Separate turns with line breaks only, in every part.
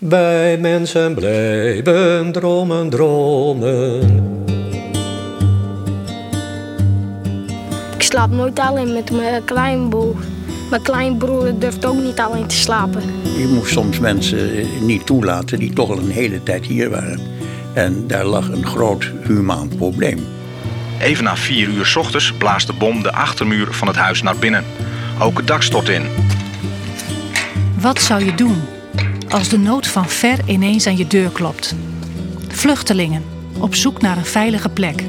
Wij mensen blijven dromen, dromen.
Ik slaap nooit alleen met mijn kleinbroer. Mijn kleinbroer durft ook niet alleen te slapen.
Je moest soms mensen niet toelaten die toch al een hele tijd hier waren. En daar lag een groot humaan probleem.
Even na vier uur 's ochtends blaast de bom de achtermuur van het huis naar binnen. Ook het dak stort in.
Wat zou je doen als de nood van ver ineens aan je deur klopt? Vluchtelingen op zoek naar een veilige plek.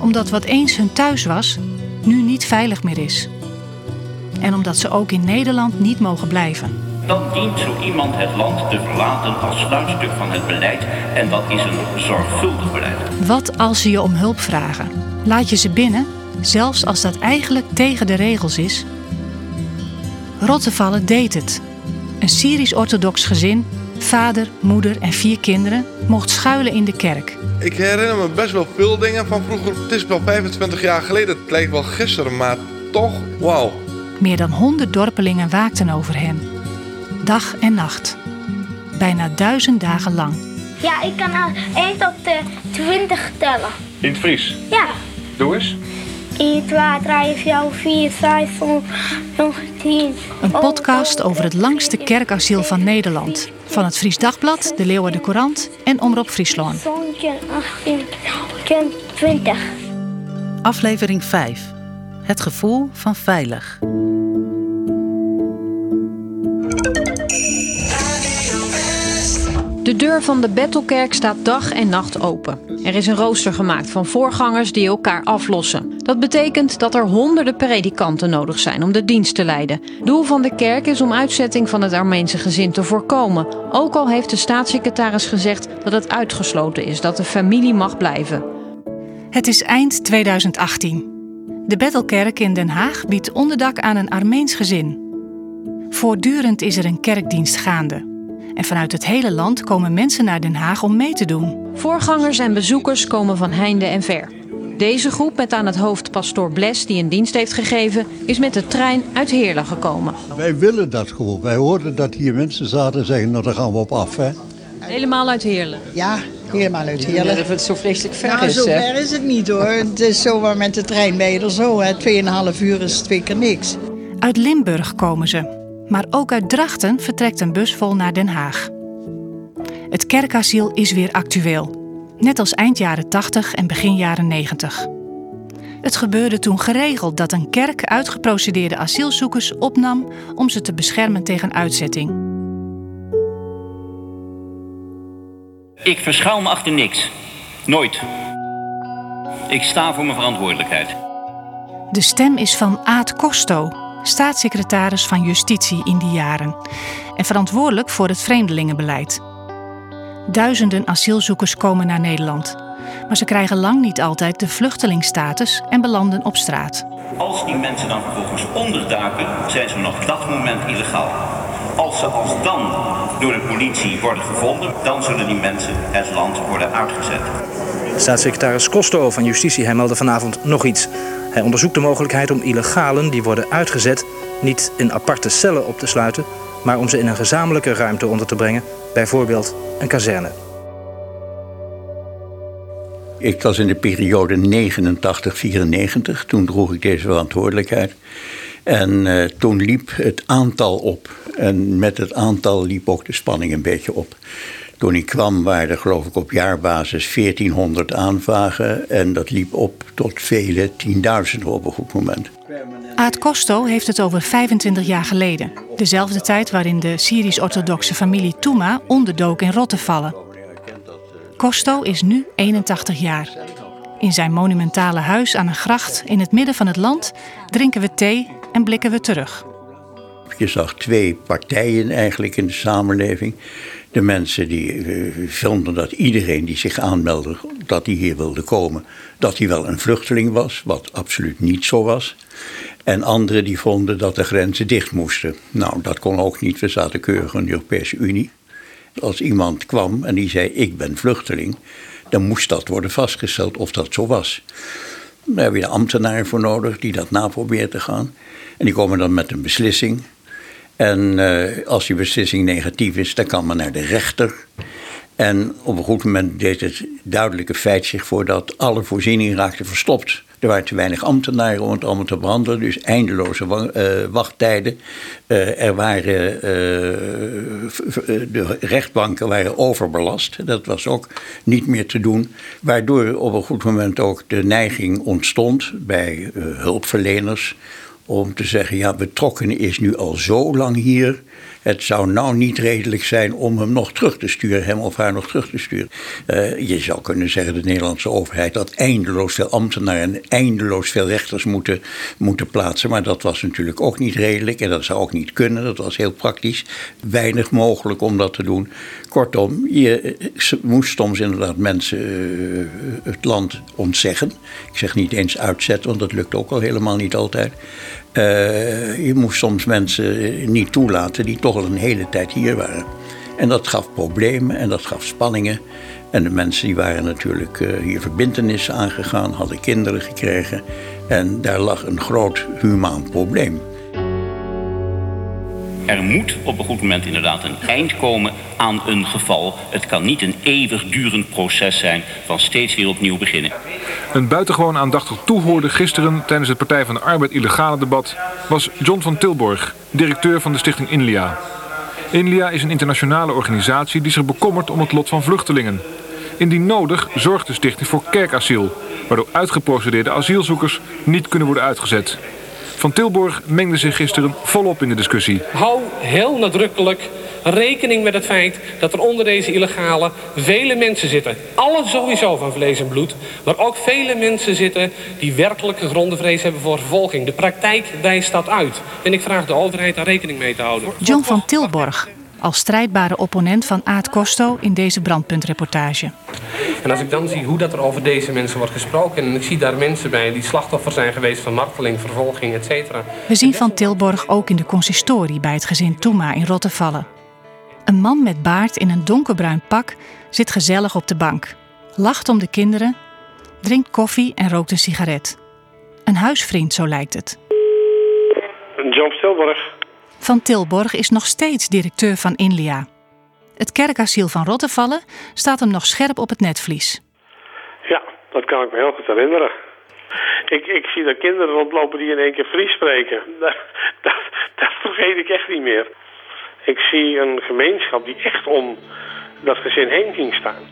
Omdat wat eens hun thuis was, nu niet veilig meer is. En omdat ze ook in Nederland niet mogen blijven.
Dan dient zo iemand het land te verlaten als sluitstuk van het beleid en dat is een zorgvuldig beleid.
Wat als ze je om hulp vragen? Laat je ze binnen, zelfs als dat eigenlijk tegen de regels is? Rottevallen deed het. Een Syrisch-orthodox gezin, vader, moeder en vier kinderen, mocht schuilen in de kerk.
Ik herinner me best wel veel dingen van vroeger. Het is wel 25 jaar geleden. Het lijkt wel gisteren, maar toch, wauw.
Meer dan 100 dorpelingen waakten over hen. Dag en nacht. Bijna duizend dagen lang.
Ja, ik kan al 1 tot de 20 tellen.
In het Fries.
Ja.
Doe eens.
1, 2, 3, 4, 5, 6, 7, 10.
Een podcast over het langste kerkasiel van Nederland. Van het Fries Dagblad, de Leeuwarden Courant en Omroep Friesland.
17, 18, 20.
Aflevering 5. Het gevoel van veilig.
De deur van de Bettelkerk staat dag en nacht open. Er is een rooster gemaakt van voorgangers die elkaar aflossen. Dat betekent dat er honderden predikanten nodig zijn om de dienst te leiden. Doel van de kerk is om uitzetting van het Armeense gezin te voorkomen. Ook al heeft de staatssecretaris gezegd dat het uitgesloten is dat de familie mag blijven.
Het is eind 2018. De Bettelkerk in Den Haag biedt onderdak aan een Armeens gezin. Voortdurend is er een kerkdienst gaande. En vanuit het hele land komen mensen naar Den Haag om mee te doen.
Voorgangers en bezoekers komen van heinde en ver. Deze groep met aan het hoofd pastoor Bles, die een dienst heeft gegeven, is met de trein uit Heerlen gekomen.
Wij willen dat gewoon. Wij hoorden dat hier mensen zaten en zeggen, nou daar gaan we op af. Hè?
Helemaal uit Heerlen.
Ja, helemaal uit Heerlen.
Of het zo vreselijk ver
Nou,
is.
zo ver is het niet hoor. Het is zomaar met de trein ben je er zo. hè. Tweeënhalf uur is twee keer niks.
Uit Limburg komen ze. Maar ook uit Drachten vertrekt een bus vol naar Den Haag. Het kerkasiel is weer actueel. Net als eind jaren 80 en begin jaren 90. Het gebeurde toen geregeld dat een kerk uitgeprocedeerde asielzoekers opnam om ze te beschermen tegen uitzetting.
Ik verschuil me achter niks. Nooit. Ik sta voor mijn verantwoordelijkheid.
De stem is van Aad Costo, staatssecretaris van Justitie in die jaren en verantwoordelijk voor het vreemdelingenbeleid. Duizenden asielzoekers komen naar Nederland, maar ze krijgen lang niet altijd de vluchtelingstatus en belanden op straat.
Als die mensen dan vervolgens onderduiken, zijn ze vanaf dat moment illegaal. Als ze als dan door de politie worden gevonden, dan zullen die mensen het land worden uitgezet.
Staatssecretaris Costo van Justitie hij meldde vanavond nog iets. Hij onderzoekt de mogelijkheid om illegalen die worden uitgezet niet in aparte cellen op te sluiten, maar om ze in een gezamenlijke ruimte onder te brengen, bijvoorbeeld een kazerne.
Ik was in de periode 89-94, toen droeg ik deze verantwoordelijkheid. En eh, toen liep het aantal op. En met het aantal liep ook de spanning een beetje op. Toen ik kwam waren er geloof ik op jaarbasis 1400 aanvragen. En dat liep op tot vele tienduizenden op een goed moment.
Aad Costo heeft het over 25 jaar geleden. Dezelfde tijd waarin de Syrisch-orthodoxe familie Touma onderdook in Rottevallen. Costo is nu 81 jaar. In zijn monumentale huis aan een gracht in het midden van het land drinken we thee en blikken we terug.
Je zag twee partijen eigenlijk in de samenleving. De mensen die eh, vonden dat iedereen die zich aanmeldde, dat die hier wilde komen, dat hij wel een vluchteling was, wat absoluut niet zo was. En anderen die vonden dat de grenzen dicht moesten. Nou, dat kon ook niet, we zaten keurig in de Europese Unie. Als iemand kwam en die zei ik ben vluchteling, dan moest dat worden vastgesteld of dat zo was. Daar heb je de ambtenaren voor nodig die dat na proberen te gaan. En die komen dan met een beslissing. En eh, als die beslissing negatief is, dan kan men naar de rechter. En op een goed moment deed het duidelijke feit zich voor dat alle voorzieningen raakten verstopt. Er waren te weinig ambtenaren om het allemaal te behandelen, dus eindeloze eh, wachttijden. Eh, er waren, de rechtbanken waren overbelast, dat was ook niet meer te doen. Waardoor op een goed moment ook de neiging ontstond bij hulpverleners om te zeggen, ja, betrokkenen is nu al zo lang hier. Het zou nou niet redelijk zijn om hem nog terug te sturen, hem of haar nog terug te sturen. Eh, je zou kunnen zeggen, de Nederlandse overheid had eindeloos veel ambtenaren en eindeloos veel rechters moeten, moeten plaatsen. Maar dat was natuurlijk ook niet redelijk en dat zou ook niet kunnen. Dat was heel praktisch. Weinig mogelijk om dat te doen. Kortom, je eh, moest soms inderdaad mensen eh, het land ontzeggen. Ik zeg niet eens uitzetten, want dat lukt ook al helemaal niet altijd. Uh, je moest soms mensen niet toelaten die toch al een hele tijd hier waren. En dat gaf problemen en dat gaf spanningen. En de mensen die waren natuurlijk uh, hier verbindenissen aangegaan, hadden kinderen gekregen. En daar lag een groot humaan probleem.
Er moet op een goed moment inderdaad een eind komen aan een geval. Het kan niet een eeuwigdurend proces zijn van steeds weer opnieuw beginnen.
Een buitengewoon aandachtig toehoorde gisteren tijdens het Partij van de Arbeid illegale debat was John van Tilborg, directeur van de stichting Inlia. Inlia is een internationale organisatie die zich bekommert om het lot van vluchtelingen. Indien nodig zorgt de stichting voor kerkasiel, waardoor uitgeprocedeerde asielzoekers niet kunnen worden uitgezet. Van Tilborg mengde zich gisteren volop in de discussie.
Hou heel nadrukkelijk rekening met het feit dat er onder deze illegale vele mensen zitten. Alle sowieso van vlees en bloed. Maar ook vele mensen zitten die werkelijk gegronde vrees hebben voor vervolging. De praktijk wijst dat uit. En ik vraag de overheid daar rekening mee te houden.
John van Tilborg, als strijdbare opponent van Aad Costo in deze brandpuntreportage.
En als ik dan zie hoe dat er over deze mensen wordt gesproken... en ik zie daar mensen bij die slachtoffer zijn geweest van marteling, vervolging, etc.
We zien Van Tilborg ook in de consistorie bij het gezin Toema in Rottevallen. Een man met baard in een donkerbruin pak zit gezellig op de bank. Lacht om de kinderen, drinkt koffie en rookt een sigaret. Een huisvriend, zo lijkt het.
John Tilborg.
Van Tilborg is nog steeds directeur van Inlia. Het kerkasiel van Rottevallen staat hem nog scherp op het netvlies.
Ja, dat kan ik me heel goed herinneren. Ik, ik zie daar kinderen rondlopen die in één keer Fries spreken. Dat, dat, dat vergeet ik echt niet meer. Ik zie een gemeenschap die echt om dat gezin heen ging staan.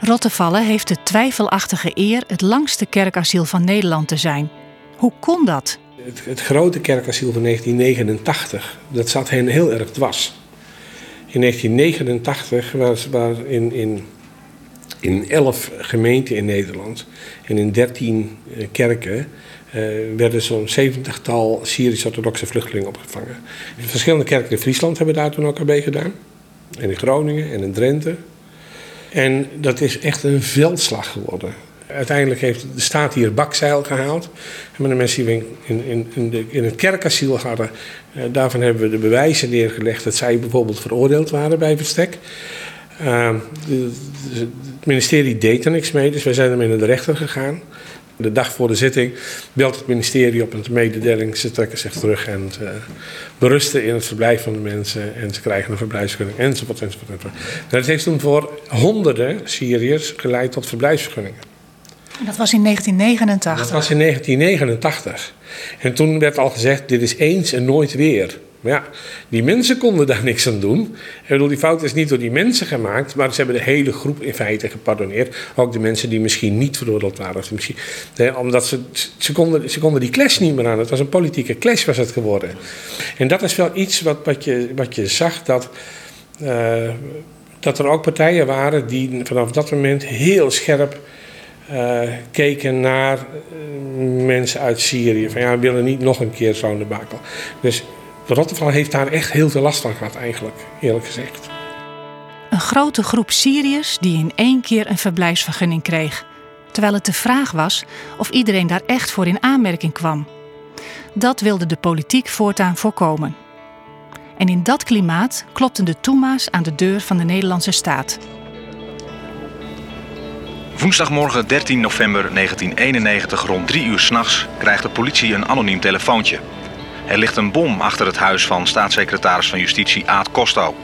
Rottevallen heeft de twijfelachtige eer het langste kerkasiel van Nederland te zijn. Hoe kon dat?
Het, grote kerkasiel van 1989, dat zat hen heel erg dwars. In 1989 was waar in, in, in 11 gemeenten in Nederland en in 13 kerken uh, werden zo'n 70-tal Syrisch-orthodoxe vluchtelingen opgevangen. Verschillende kerken in Friesland hebben daar toen ook al mee gedaan. En in Groningen en in Drenthe. En dat is echt een veldslag geworden. Uiteindelijk heeft de staat hier bakzeil gehaald. Met de mensen die we in, in, in, de, in het kerkasiel hadden, uh, daarvan hebben we de bewijzen neergelegd dat zij bijvoorbeeld veroordeeld waren bij verstek. De, het ministerie deed er niks mee, dus wij zijn ermee naar de rechter gegaan. De dag voor de zitting belt het ministerie op een mededeling. Ze trekken zich terug en uh, berusten in het verblijf van de mensen. En ze krijgen een verblijfsvergunning enzovoort. enzovoort, enzovoort. Dat heeft toen voor honderden Syriërs geleid tot verblijfsvergunningen.
Dat was in 1989?
Dat was in 1989. En toen werd al gezegd, dit is eens en nooit weer. Maar ja, die mensen konden daar niks aan doen. Ik bedoel, die fout is niet door die mensen gemaakt, maar ze hebben de hele groep in feite gepardonneerd. Ook de mensen die misschien niet veroordeeld waren. Misschien, nee, omdat ze, ze, konden, ze konden die clash niet meer aan. Het was een politieke clash was het geworden. En dat is wel iets wat, wat, je, wat je zag, dat, uh, dat er ook partijen waren die vanaf dat moment heel scherp uh, keken naar uh, mensen uit Syrië. Van ja, we willen niet nog een keer zo'n debakel. Dus Rotteval heeft daar echt heel veel last van gehad, eigenlijk, eerlijk gezegd.
Een grote groep Syriërs die in één keer een verblijfsvergunning kreeg. Terwijl het de vraag was of iedereen daar echt voor in aanmerking kwam. Dat wilde de politiek voortaan voorkomen. En in dat klimaat klopten de Toema's aan de deur van de Nederlandse staat.
Woensdagmorgen 13 november 1991 rond 3 uur s'nachts krijgt de politie een anoniem telefoontje.
Er ligt een bom achter het huis van staatssecretaris van Justitie Aad Costo.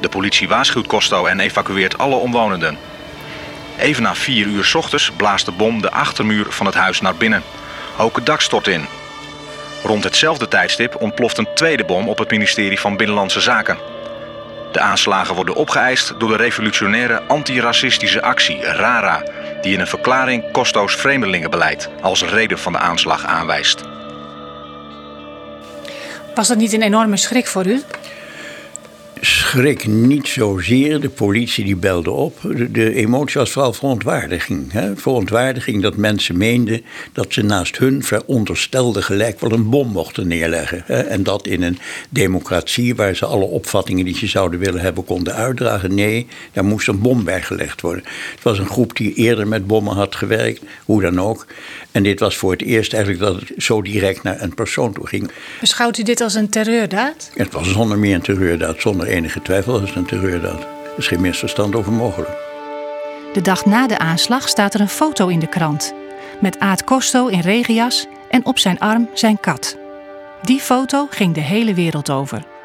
De politie waarschuwt Costo en evacueert alle omwonenden. Even na 4 uur 's ochtends blaast de bom de achtermuur van het huis naar binnen. Ook het dak stort in. Rond hetzelfde tijdstip ontploft een tweede bom op het ministerie van Binnenlandse Zaken. De aanslagen worden opgeëist door de revolutionaire antiracistische actie RARA, die in een verklaring Costo's vreemdelingenbeleid als reden van de aanslag aanwijst.
Was dat niet een enorme schrik voor u?
Schrik niet zozeer. De politie die belde op. De, de emotie was vooral verontwaardiging. Hè? Verontwaardiging dat mensen meenden dat ze naast hun veronderstelde gelijk wel een bom mochten neerleggen. Hè? En dat in een democratie waar ze alle opvattingen die ze zouden willen hebben konden uitdragen. Nee, daar moest een bom bij gelegd worden. Het was een groep die eerder met bommen had gewerkt, hoe dan ook. En dit was voor het eerst eigenlijk dat het zo direct naar een persoon toe ging.
Beschouwt u dit als een terreurdaad?
Het was zonder meer een terreurdaad, zonder enige twijfel was het een terreurdaad. Er is geen misverstand over mogelijk.
De dag na de aanslag staat er een foto in de krant. Met Aad Costo in regenjas en op zijn arm zijn kat. Die foto ging de hele wereld over.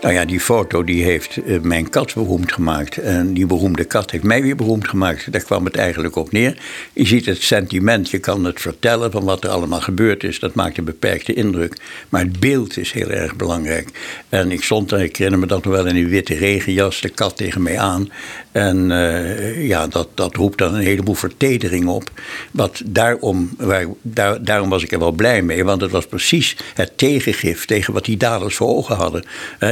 Nou ja, die foto die heeft eh, mijn kat beroemd gemaakt. En die beroemde kat heeft mij weer beroemd gemaakt. Daar kwam het eigenlijk op neer. Je ziet het sentiment, je kan het vertellen van wat er allemaal gebeurd is. Dat maakt een beperkte indruk. Maar het beeld is heel erg belangrijk. En ik stond daar, ik herinner me dat nog wel in een witte regenjas, de kat tegen mij aan. En uh, ja, dat, dat roept dan een heleboel vertedering op. Wat daarom, daarom was ik er wel blij mee. Want het was precies het tegengif tegen wat die daders voor ogen hadden.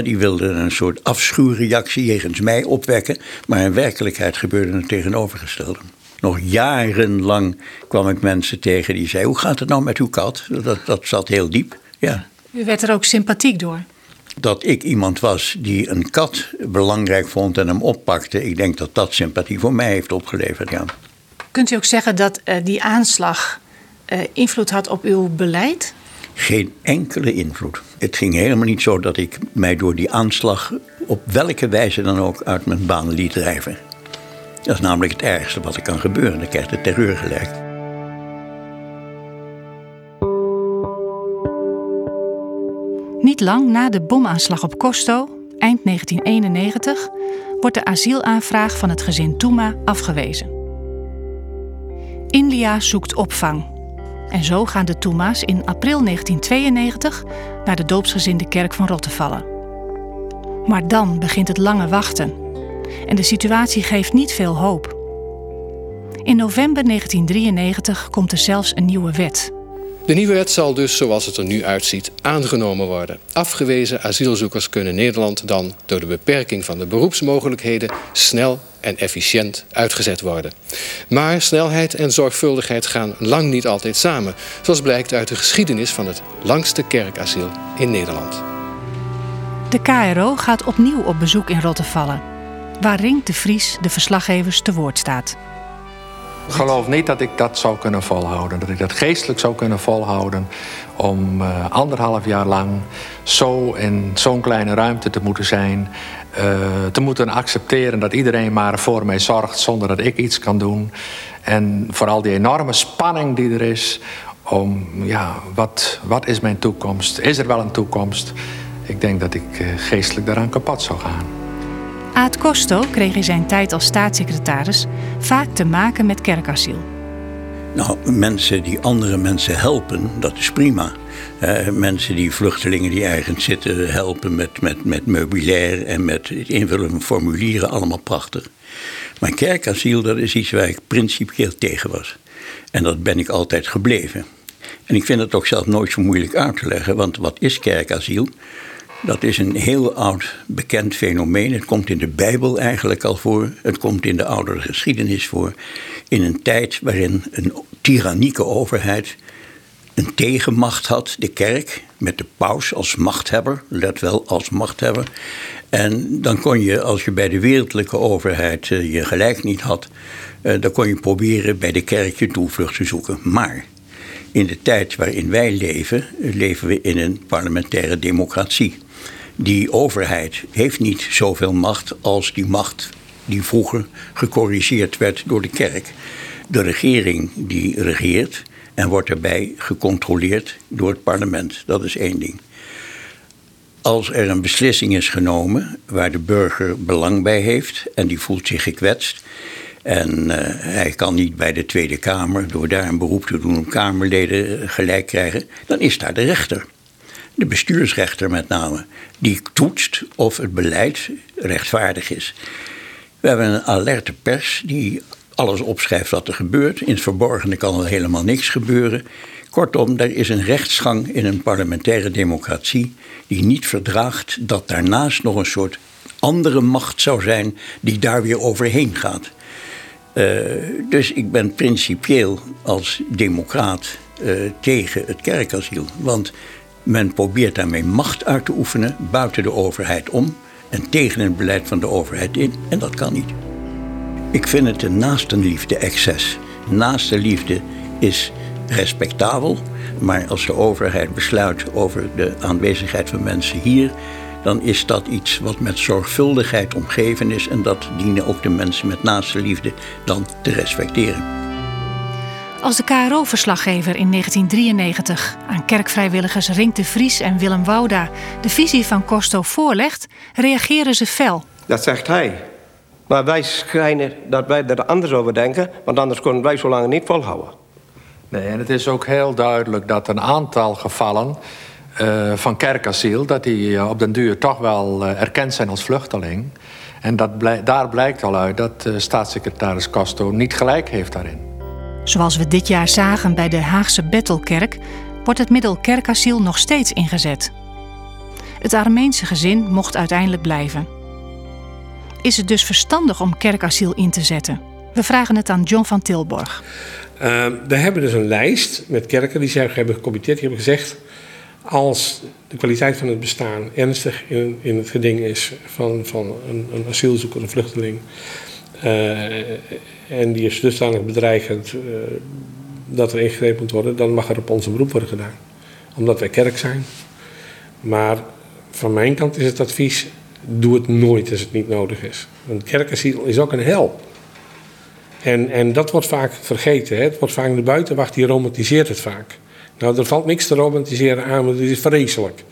Die wilden een soort afschuwreactie jegens mij opwekken. Maar in werkelijkheid gebeurde het tegenovergestelde. Nog jarenlang kwam ik mensen tegen die zeiden: Hoe gaat het nou met uw kat? Dat, dat zat heel diep. Ja.
U werd er ook sympathiek door.
Dat ik iemand was die een kat belangrijk vond en hem oppakte, ik denk dat dat sympathie voor mij heeft opgeleverd. Ja.
Kunt u ook zeggen dat uh, die aanslag uh, invloed had op uw beleid?
Geen enkele invloed. Het ging helemaal niet zo dat ik mij door die aanslag op welke wijze dan ook uit mijn baan liet drijven. Dat is namelijk het ergste wat er kan gebeuren. Dan krijgt de terreur gelijk.
Niet lang na de bomaanslag op Costo, eind 1991, wordt de asielaanvraag van het gezin Touma afgewezen. India zoekt opvang. En zo gaan de Toema's in april 1992 naar de doopsgezinde kerk van Rottevallen. Maar dan begint het lange wachten. En de situatie geeft niet veel hoop. In november 1993 komt er zelfs een nieuwe wet.
De nieuwe wet zal dus, zoals het er nu uitziet, aangenomen worden. Afgewezen asielzoekers kunnen Nederland dan door de beperking van de beroepsmogelijkheden snel en efficiënt uitgezet worden. Maar snelheid en zorgvuldigheid gaan lang niet altijd samen, zoals blijkt uit de geschiedenis van het langste kerkasiel in Nederland.
De KRO gaat opnieuw op bezoek in Rottevallen, waar Rink de Vries de verslaggevers te woord staat.
Geloof niet dat ik dat zou kunnen volhouden. Dat ik dat geestelijk zou kunnen volhouden. Om uh, anderhalf jaar lang zo in zo'n kleine ruimte te moeten zijn. Uh, te moeten accepteren dat iedereen maar voor mij zorgt zonder dat ik iets kan doen. En vooral die enorme spanning die er is. Om, ja, wat, wat is mijn toekomst? Is er wel een toekomst? Ik denk dat ik uh, geestelijk daaraan kapot zou gaan.
Aad Costo kreeg in zijn tijd als staatssecretaris vaak te maken met kerkasiel.
Nou, mensen die andere mensen helpen, dat is prima. Uh, mensen die vluchtelingen die ergens zitten helpen met, met, met meubilair en met het invullen van formulieren, allemaal prachtig. Maar kerkasiel, dat is iets waar ik principieel tegen was. En dat ben ik altijd gebleven. En ik vind het ook zelf nooit zo moeilijk uit te leggen, want wat is kerkasiel? Dat is een heel oud bekend fenomeen. Het komt in de Bijbel eigenlijk al voor. Het komt in de oudere geschiedenis voor. In een tijd waarin een tyrannieke overheid een tegenmacht had, de kerk, met de paus als machthebber, let wel als machthebber. En dan kon je, als je bij de wereldlijke overheid uh, je gelijk niet had, uh, dan kon je proberen bij de kerk je toevlucht te zoeken. Maar in de tijd waarin wij leven, leven we in een parlementaire democratie die overheid heeft niet zoveel macht als die macht die vroeger gecorrigeerd werd door de kerk. De regering die regeert en wordt daarbij gecontroleerd door het parlement. Dat is één ding. Als er een beslissing is genomen waar de burger belang bij heeft en die voelt zich gekwetst, en uh, hij kan niet bij de Tweede Kamer, door daar een beroep te doen om Kamerleden gelijk krijgen, dan is daar de rechter. De bestuursrechter met name, die toetst of het beleid rechtvaardig is. We hebben een alerte pers die alles opschrijft wat er gebeurt. In het verborgene kan er helemaal niks gebeuren. Kortom, er is een rechtsgang in een parlementaire democratie die niet verdraagt dat daarnaast nog een soort andere macht zou zijn die daar weer overheen gaat. Uh, dus ik ben principieel als democraat uh, tegen het kerkasiel. Want men probeert daarmee macht uit te oefenen buiten de overheid om en tegen het beleid van de overheid in. En dat kan niet. Ik vind het een naastenliefde excess. Naastenliefde is respectabel, maar als de overheid besluit over de aanwezigheid van mensen hier, dan is dat iets wat met zorgvuldigheid omgeven is en dat dienen ook de mensen met naaste liefde dan te respecteren.
Als de KRO-verslaggever in 1993 aan kerkvrijwilligers Rink de Vries en Willem Wouda de visie van Costo voorlegt, reageren ze fel.
Dat zegt hij. Maar wij schijnen dat wij er anders over denken, want anders kunnen wij zo lang niet volhouden.
Nee, en het is ook heel duidelijk dat een aantal gevallen uh, van kerkasiel, dat die uh, op den duur toch wel uh, erkend zijn als vluchteling. En dat daar blijkt al uit dat staatssecretaris Casto niet gelijk heeft daarin.
Zoals we dit jaar zagen bij de Haagse Bettelkerk, wordt het middel kerkasiel nog steeds ingezet. Het Armeense gezin mocht uiteindelijk blijven. Is het dus verstandig om kerkasiel in te zetten? We vragen het aan John van Tilborg.
we hebben dus een lijst met kerken die zich hebben gecommitteerd. Die hebben gezegd als de kwaliteit van het bestaan ernstig in, in het geding is van, van een, een asielzoeker, een vluchteling, uh, en die is dusdanig bedreigend uh, dat er ingegrepen moet worden, dan mag er op onze beroep worden gedaan. Omdat wij kerk zijn. Maar van mijn kant is het advies: doe het nooit als het niet nodig is. Want kerkasiel is ook een hel. En, en dat wordt vaak vergeten. Hè? Het wordt vaak de buitenwacht die romantiseert het vaak. Nou, er valt niks te romantiseren aan, maar het is vreselijk.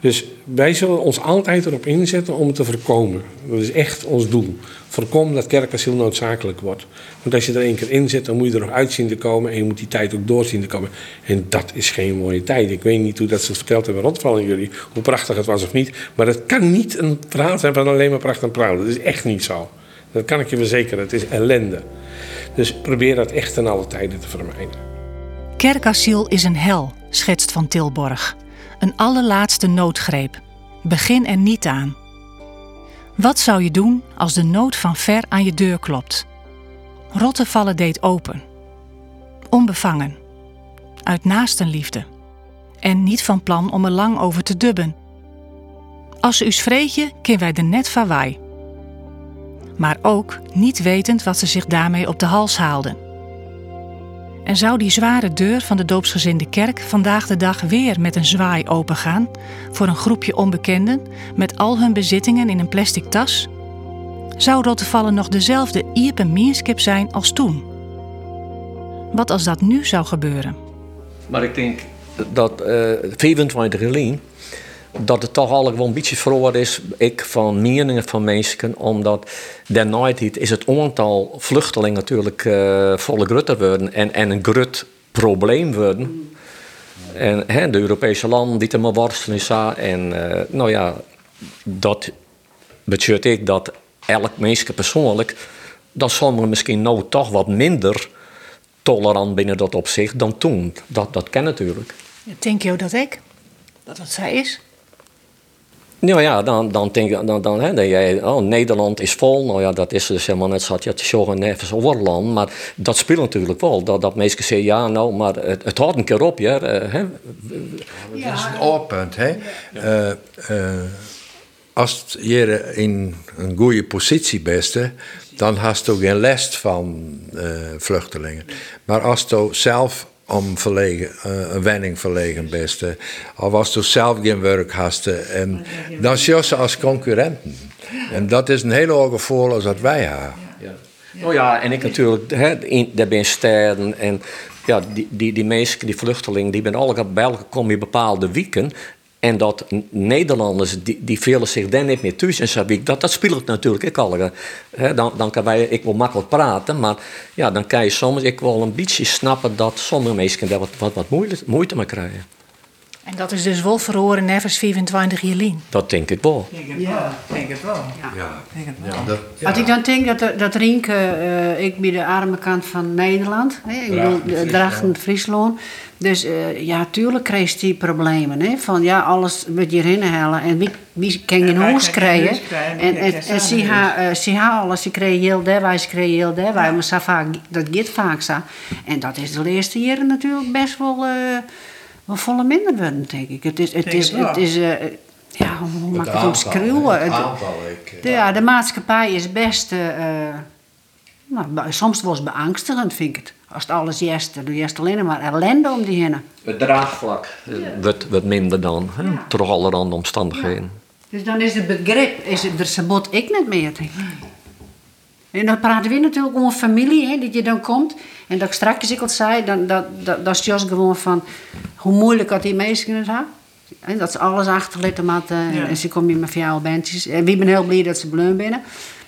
Dus wij zullen ons altijd erop inzetten om het te voorkomen. Dat is echt ons doel. Voorkom dat kerkasiel noodzakelijk wordt. Want als je er één keer in zit, dan moet je er nog uit zien te komen en je moet die tijd ook doorzien te komen. En dat is geen mooie tijd. Ik weet niet hoe dat ze het verteld hebben rondvallen jullie, hoe prachtig het was of niet. Maar het kan niet een verhaal zijn van alleen maar pracht en praat. Dat is echt niet zo. Dat kan ik je verzekeren. Het is ellende. Dus probeer dat echt ten alle tijden te vermijden.
Kerkasiel is een hel, schetst Van Tilborg. Een allerlaatste noodgreep. Begin er niet aan. Wat zou je doen als de nood van ver aan je deur klopt? Rottevallen deed open. Onbevangen. Uit naastenliefde. En niet van plan om er lang over te dubben. Als us vreetje, kin wij de net van wij. Maar ook niet wetend wat ze zich daarmee op de hals haalden. En zou die zware deur van de doopsgezinde kerk vandaag de dag weer met een zwaai opengaan voor een groepje onbekenden met al hun bezittingen in een plastic tas? Zou Rottevallen nog dezelfde Iepe Mierskip zijn als toen? Wat als dat nu zou gebeuren?
Maar ik denk dat uh, 25 geleden dat het toch al gewoon een beetje verloren is, ik van meningen van mensen, omdat daarnaast is het aantal vluchtelingen natuurlijk uh, volle grutter worden en, en een grut probleem worden. En hè, de Europese landen die er maar worstelen is en uh, nou ja, dat betekent ik dat elk mens persoonlijk, dat sommigen misschien nou toch wat minder tolerant binnen dat opzicht dan toen. Dat, dat ken natuurlijk.
Denk je dat ik? Dat wat zij is?
Nou ja, dan, dan denk je, dan, dan, hè, dan jij, oh, Nederland is vol. Nou ja, dat is dus helemaal net zat je te zeggen nergens overland. Maar dat speelt natuurlijk wel. Dat, dat mensen zeggen, ja, nou, maar het, het houdt een keer op, ja. Uh, hè.
Dat is het oorpunt, hè. Uh, uh, als je in een goede positie bent, dan hast je geen last van vluchtelingen. Maar als je zelf om verlegen, uh, een wenning verlegen beste. Of als je zelf geen werk hast. En dan zie je als concurrenten. En dat is een hele hoge gevoel als dat wij hebben.
Ja. Oh ja, en ik natuurlijk, hè, daar ben steden en ja, die, die, die mensen, die vluchtelingen, die ben alle bij elkaar komen in bepaalde weken. En dat Nederlanders, die, die zich dan niet meer thuis in week. Dat, dat speelt natuurlijk ik al. Dan, dan kan wij, ik wil makkelijk praten, maar ja, dan kan je soms ik wel een beetje snappen dat sommige mensen daar wat, wat, wat moeite, moeite mee krijgen.
En dat is dus wel verhoren nevens 24 jaar
Dat denk ik wel.
Ja, denk het wel. Ja.
Ja.
Denk het wel.
Ja, dat,
Als ik dan denk dat, dat Rienke, eh, ik ben de arme kant van Nederland, hè, ik bedoel,
Drachten,
Drachten, Friesland. Dus eh, ja, tuurlijk kreeg die problemen. Hè, van ja, alles wordt hierheen halen en wie, wie kan
En
geen
wij
huis krijgen. En, en,
kan
en
geen
ze
huis.
ha, eh, alles, ze kregen heel derwijs, ze kregen heel derwijs. Maar vaak, dat gaat vaak zo. En dat is de eerste jaren natuurlijk best wel, eh, wel volle minder worden, denk ik. Het is, het is,
het
is eh, ja, hoe mag ik het omschreeuwen?
het aantal, ik,
de, ja, de maatschappij is best, eh, eh, nou, soms wel eens beangstigend, vind ik het. Als het alles jest, dan doe je alleen maar ellende om die heen.
Het draagvlak wordt, wordt minder dan, hè, door allerhande omstandigheden.
Dus dan is het begrip, is het, er sabot ik niet meer. denk ik. En dan praten we natuurlijk over familie, hè, dat je dan komt. En dat ik straks ik al zei, dan, dat, dat, dat is juist gewoon van hoe moeilijk dat die mensen het hebben. En dat ze alles achterlaten moeten. En,
Ja.
en ze komen hier met jouw bandjes. En wie ben heel blij dat ze bleu binnen.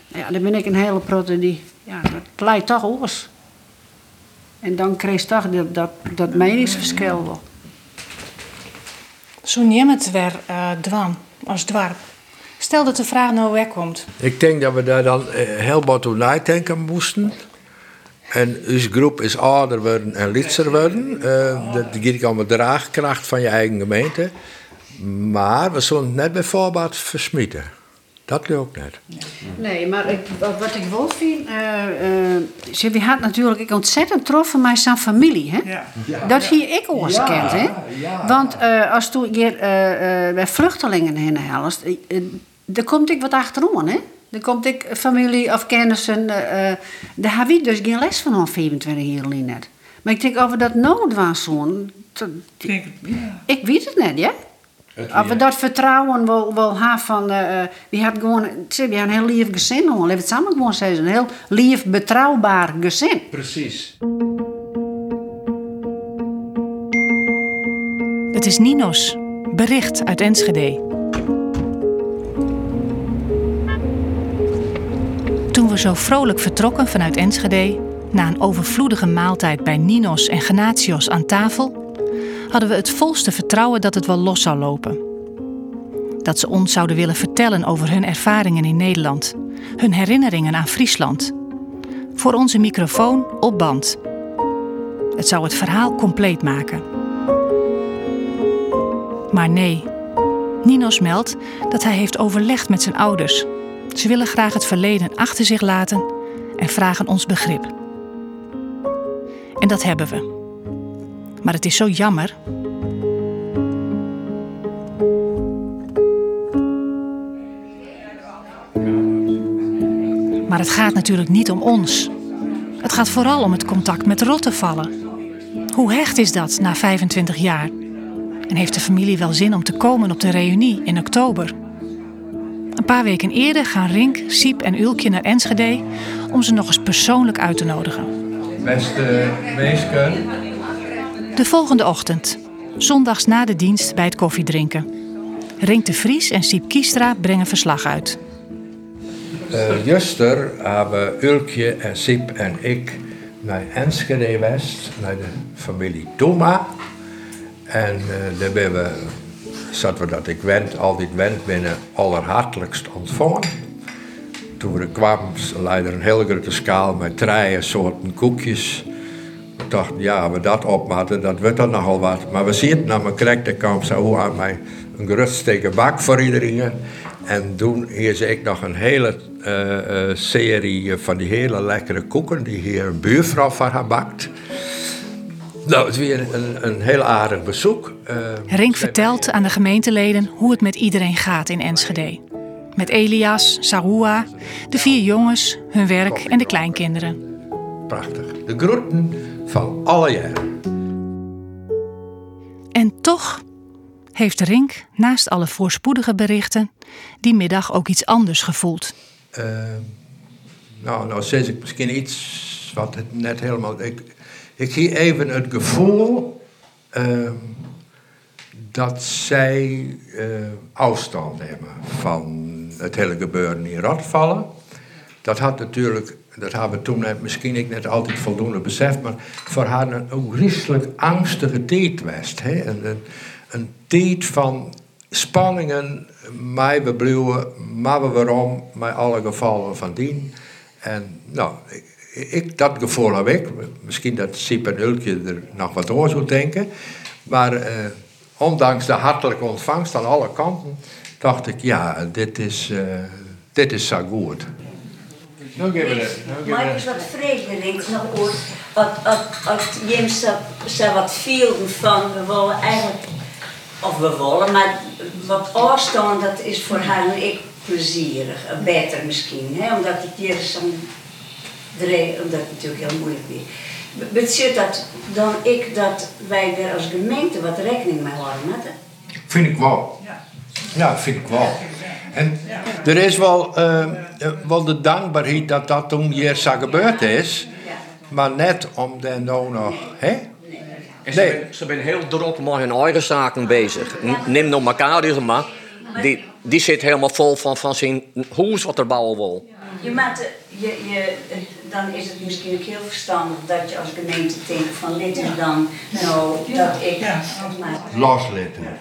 Ja, dan ben ik een hele protte die... Ja, dat leidt toch oors. En dan kreeg je toch dat, dat, dat meningsverschil wel.
Zo neem het weer eh dwan, als dwarp. Stel dat de vraag nou wegkomt.
Ik denk dat we daar dan eh, heel wat over nadenken moesten. En onze groep is ouder worden en lidser worden. Eh, dat geeft ik allemaal draagkracht van je eigen gemeente. Maar we zullen het net bij voorbaat versmieten. Dat lukt net.
Nee, maar ik, wat ik wel vind, eh eh, ze we had natuurlijk ik ontzettend troffen met zijn familie, hè? dat hier ik ook
Ja,
kent, hè? Want eh, als toen hier eh, eh, bij vluchtelingen heen helst, daar komt ik wat achterom, hè? Dan komt ik familie of kennissen, eh, eh, daar heb ik dus geen les van al 25 jaar lang net. Maar ik denk, of we dat nodig was zo'n, ik weet het net, ja? Of we dat vertrouwen wel, wel hebben van... eh, eh, we hadden gewoon... We hebben een heel lief gezin. hoor. Laten we het samen gewoon zeggen. Een heel lief, betrouwbaar gezin.
Precies.
Het is Ninos, bericht uit Enschede. Toen we zo vrolijk vertrokken vanuit Enschede, na een overvloedige maaltijd bij Ninos en Genatios aan tafel, hadden we het volste vertrouwen dat het wel los zou lopen. Dat ze ons zouden willen vertellen over hun ervaringen in Nederland, hun herinneringen aan Friesland. Voor onze microfoon op band. Het zou het verhaal compleet maken. Maar nee, Ninos meldt dat hij heeft overlegd met zijn ouders. Ze willen graag het verleden achter zich laten en vragen ons begrip. En dat hebben we. Maar het is zo jammer. Maar het gaat natuurlijk niet om ons. Het gaat vooral om het contact met Rottevallen. Hoe hecht is dat na 25 jaar? En heeft de familie wel zin om te komen op de reunie in oktober? Een paar weken eerder gaan Rink, Siep en Ulkje naar Enschede om ze nog eens persoonlijk uit te nodigen.
Beste meesken.
De volgende ochtend, zondags na de dienst bij het koffiedrinken. Rink de Vries en Siep Kiestra brengen verslag uit.
Uh, Juster hebben Ulkje en Siep en ik naar Enschede West, naar de familie Toma. En uh, daar ben we, zaten we dat ik wend, altijd wend binnen, allerhartelijkst ontvangen. Toen we er kwamen, leidde een hele grote schaal met drie soorten koekjes. We dachten, ja, we dat opmaten, dat wordt dan nogal wat. Maar we het naar mijn krek, daar kwam zo aan mij een geruststeken bak voor iedereen. En toen hier ik nog een hele uh, uh, serie van die hele lekkere koeken die hier een buurvrouw van haar bakt. Nou, het is weer een, een heel aardig bezoek. Uh,
Rink vertelt aan de gemeenteleden hoe het met iedereen gaat in Enschede. Met Elias, Sahua, de vier jongens, hun werk en de kleinkinderen.
Prachtig. De groeten van alle jaren.
En toch heeft Rink, naast alle voorspoedige berichten, die middag ook iets anders gevoeld.
Uh, nou, nou zeg ik misschien iets wat het net helemaal. Ik, ik hier even het gevoel ehm, dat zij eh, afstand hebben van het hele gebeuren in Rotvallen. Dat had natuurlijk, dat hebben we toen net, misschien ik net altijd voldoende beseft, maar voor haar een ongelooflijk angstige tijd was. Hè? Een, een, tijd van spanningen, mij we blijven, maar we waarom, met alle gevallen van dien. En nou, ik, dat gevoel heb ik. Misschien dat Siep en Ulkje er nog wat over zou denken. Maar eh, ondanks de hartelijke ontvangst aan alle kanten, dacht ik, ja, dit is, uh, dit is zo goed.
Nou geven we Maar ik is wat vreemdeling nog over. Als Jim ze wat viel van, we willen eigenlijk, of we willen, maar wat afstand, dat is voor haar en ik plezierig, beter misschien, hè? omdat ik hier zo'n omdat het natuurlijk heel moeilijk is. Betekent dat dan ik dat wij er als gemeente wat rekening mee houden met
Vind ik wel. Ja, vind ik wel. En er is wel, uh, wel de dankbaarheid dat dat toen hier zo gebeurd is. Maar net om dan nou nog, hè?
En ze, nee. ze zijn heel druk met hun eigen zaken bezig. Neem nog elkaar maar. Die, die zit helemaal vol van, van zijn huis wat er bouwen wil.
Je maakt, je, je, dan is het misschien ook heel verstandig dat je als gemeente denkt van dit is dan nou dat ik... Ja.
Loslaten.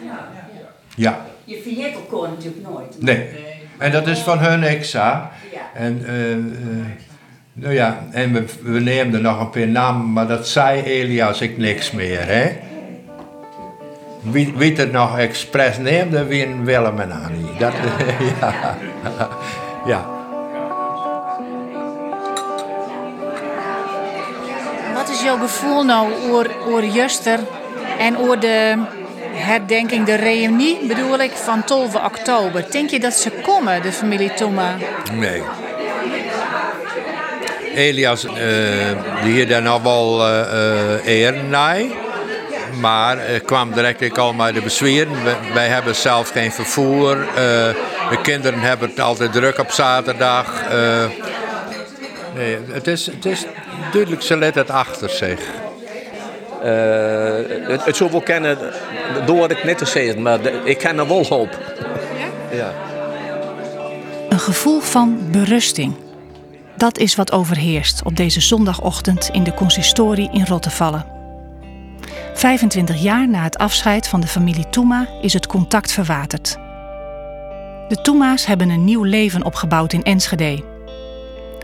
Ja.
Je vergeet elkaar natuurlijk nooit.
Nee. En dat is van hun exa. En, uh, uh, nou ja, en we, we nemen er nog een paar namen, maar dat zei Elias ik niks meer, hè? Wie, wie het nog expres neemde, wie een Willem en Annie. Dat, ja. ja.
Jouw gevoel nou over, over Juster en over de herdenking, de reunie bedoel ik, van 12 oktober? Denk je dat ze komen, de familie Thomas?
Nee. Elias, uh, die hier dan nog wel uh, uh, maar er kwam direct al maar de bezweren. Wij hebben zelf geen vervoer. de kinderen hebben het altijd druk op zaterdag. nee, het is, het is duidelijk, ze let het achter zich.
Uh, het, het zou wel kennen door het net te zeggen, maar ik ken er wel hoop. Ja? ja?
Een gevoel van berusting. Dat is wat overheerst op deze zondagochtend in de consistorie in Rottevallen. 25 jaar na het afscheid van de familie Toema is het contact verwaterd. De Toema's hebben een nieuw leven opgebouwd in Enschede.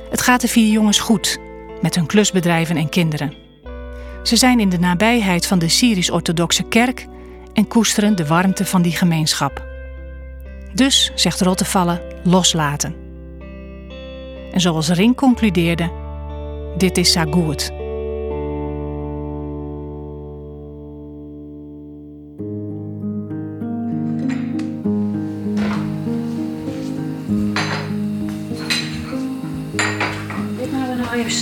Het gaat de vier jongens goed met hun klusbedrijven en kinderen. Ze zijn in de nabijheid van de Syrisch-Orthodoxe Kerk en koesteren de warmte van die gemeenschap. Dus, zegt Rottevallen, loslaten. En zoals Ring concludeerde, dit is goed.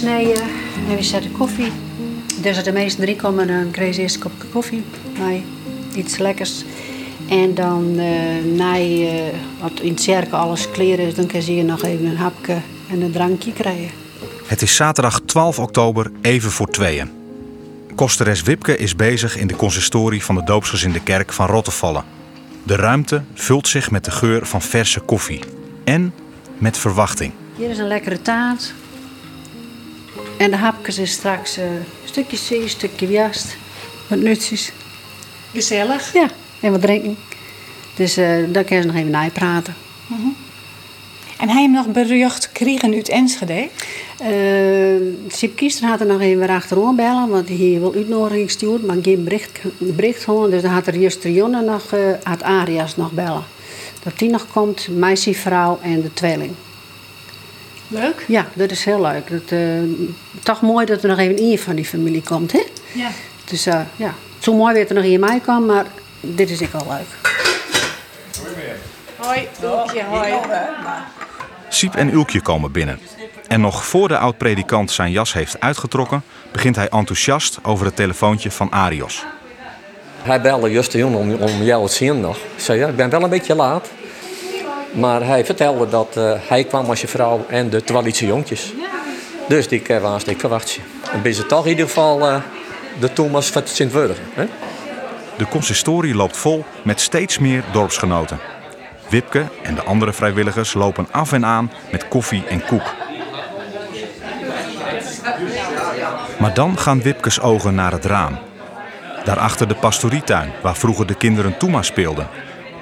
Snijden en we zetten koffie. Dus de meeste drie komen, dan krijg je eerst een kopje koffie. Nee, iets lekkers. En dan uh, na je, wat in het cirkel alles kleren is, dan kun je nog even een hapje en een drankje krijgen.
Het is zaterdag 12 oktober, even voor tweeën. Kosteres Wipke is bezig in de consistorie van de doopsgezinde kerk van Rottevallen. De ruimte vult zich met de geur van verse koffie. En met verwachting.
Hier is een lekkere taart. En de hapjes is straks uh, een stukje zee, een stukje jast. Wat nutjes.
Gezellig.
Ja, en wat drinken. Dus uh, daar kan je nog even naar praten.
-huh. En hij hem nog berucht kregen uit Enschede?
Uh, Sip Kiester had er nog even achterom bellen, want hij wil uitnodiging sturen, maar geen bericht, bericht gewoon. Dus dan had er juist Jonne nog, uh, had Arias nog bellen. Dat die nog komt, meisjevrouw en de tweeling.
Leuk?
Ja, dat is heel leuk. Dat, uh, toch mooi dat er nog even iemand van die familie komt, hè?
Ja.
Dus uh, ja, zo mooi weer er nog in mij kan, maar dit is ik wel leuk.
Hoi, Ulkje, hoi.
Siep en Ulkje komen binnen. En nog voor de oud-predikant zijn jas heeft uitgetrokken, begint hij enthousiast over het telefoontje van Arios.
Hij belde juist om, om jou te zien nog. Ik zei, ja, ik ben wel een beetje laat. Maar hij vertelde dat uh, hij kwam als je vrouw en de twaalfje jonkjes. Dus die uh, was ik verwacht. En ben ze toch in ieder geval uh, de Thomas van Sint-Wurgen.
De consistorie loopt vol met steeds meer dorpsgenoten. Wipke en de andere vrijwilligers lopen af en aan met koffie en koek. Maar dan gaan Wipkes ogen naar het raam. Daarachter de pastorietuin, waar vroeger de kinderen Toema speelden.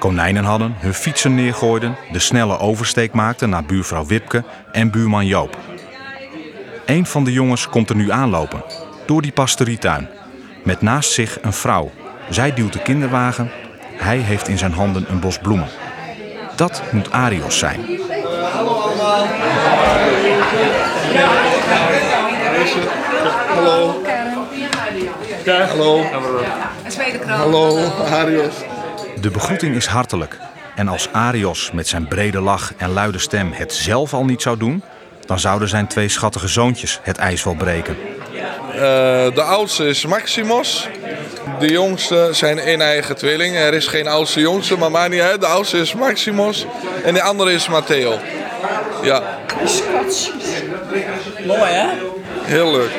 Konijnen hadden, hun fietsen neergooiden, de snelle oversteek maakten naar buurvrouw Wipke en buurman Joop. Een van de jongens komt er nu aanlopen, door die pastorietuin. Met naast zich een vrouw. Zij duwt de kinderwagen. Hij heeft in zijn handen een bos bloemen. Dat moet Arios zijn.
Hallo allemaal. Hallo. Hallo. Hallo, Arios.
De begroeting is hartelijk. En als Arios met zijn brede lach en luide stem het zelf al niet zou doen, dan zouden zijn twee schattige zoontjes het ijs wel breken.
Uh, de oudste is Maximos. De jongste zijn één eigen tweeling. Er is geen oudste jongste, maar maakt niet uit. De oudste is Maximos en de andere is Matteo. Ja.
Mooi hè?
Heel leuk.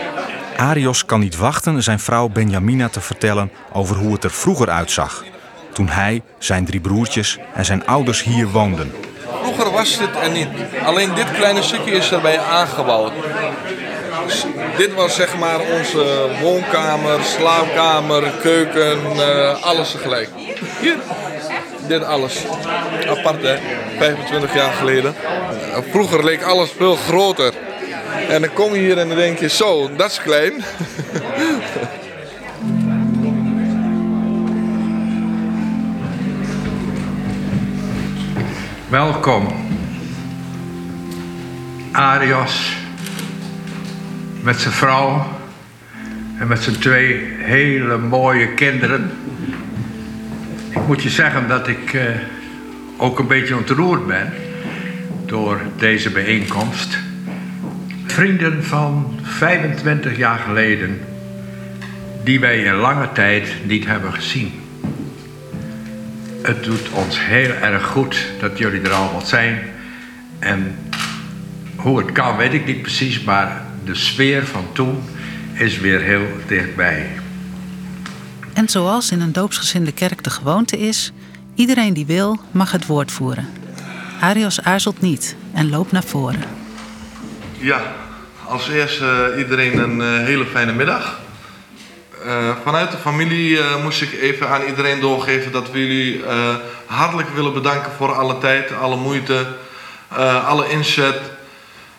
Arios kan niet wachten zijn vrouw Benjamina te vertellen over hoe het er vroeger uitzag. Toen hij, zijn drie broertjes en zijn ouders hier woonden.
Vroeger was dit er niet. Alleen dit kleine stukje is erbij aangebouwd. Dit was zeg maar onze woonkamer, slaapkamer, keuken, uh, alles tegelijk. Hier, dit alles. Apart hè, 25 jaar geleden. Vroeger leek alles veel groter. En dan kom je hier en dan denk je, zo, dat is klein.
Welkom, Arios, met zijn vrouw en met zijn twee hele mooie kinderen. Ik moet je zeggen dat ik uh, ook een beetje ontroerd ben door deze bijeenkomst. Vrienden van 25 jaar geleden, die wij in lange tijd niet hebben gezien. Het doet ons heel erg goed dat jullie er allemaal zijn. En hoe het kan, weet ik niet precies, maar de sfeer van toen is weer heel dichtbij.
En zoals in een doopsgezinde kerk de gewoonte is, iedereen die wil mag het woord voeren. Arios aarzelt niet en loopt naar voren.
Ja, als eerste iedereen een eh, hele fijne middag. Uh, vanuit de familie uh, moest ik even aan iedereen doorgeven dat we jullie uh, hartelijk willen bedanken voor alle tijd, alle moeite, alle inzet.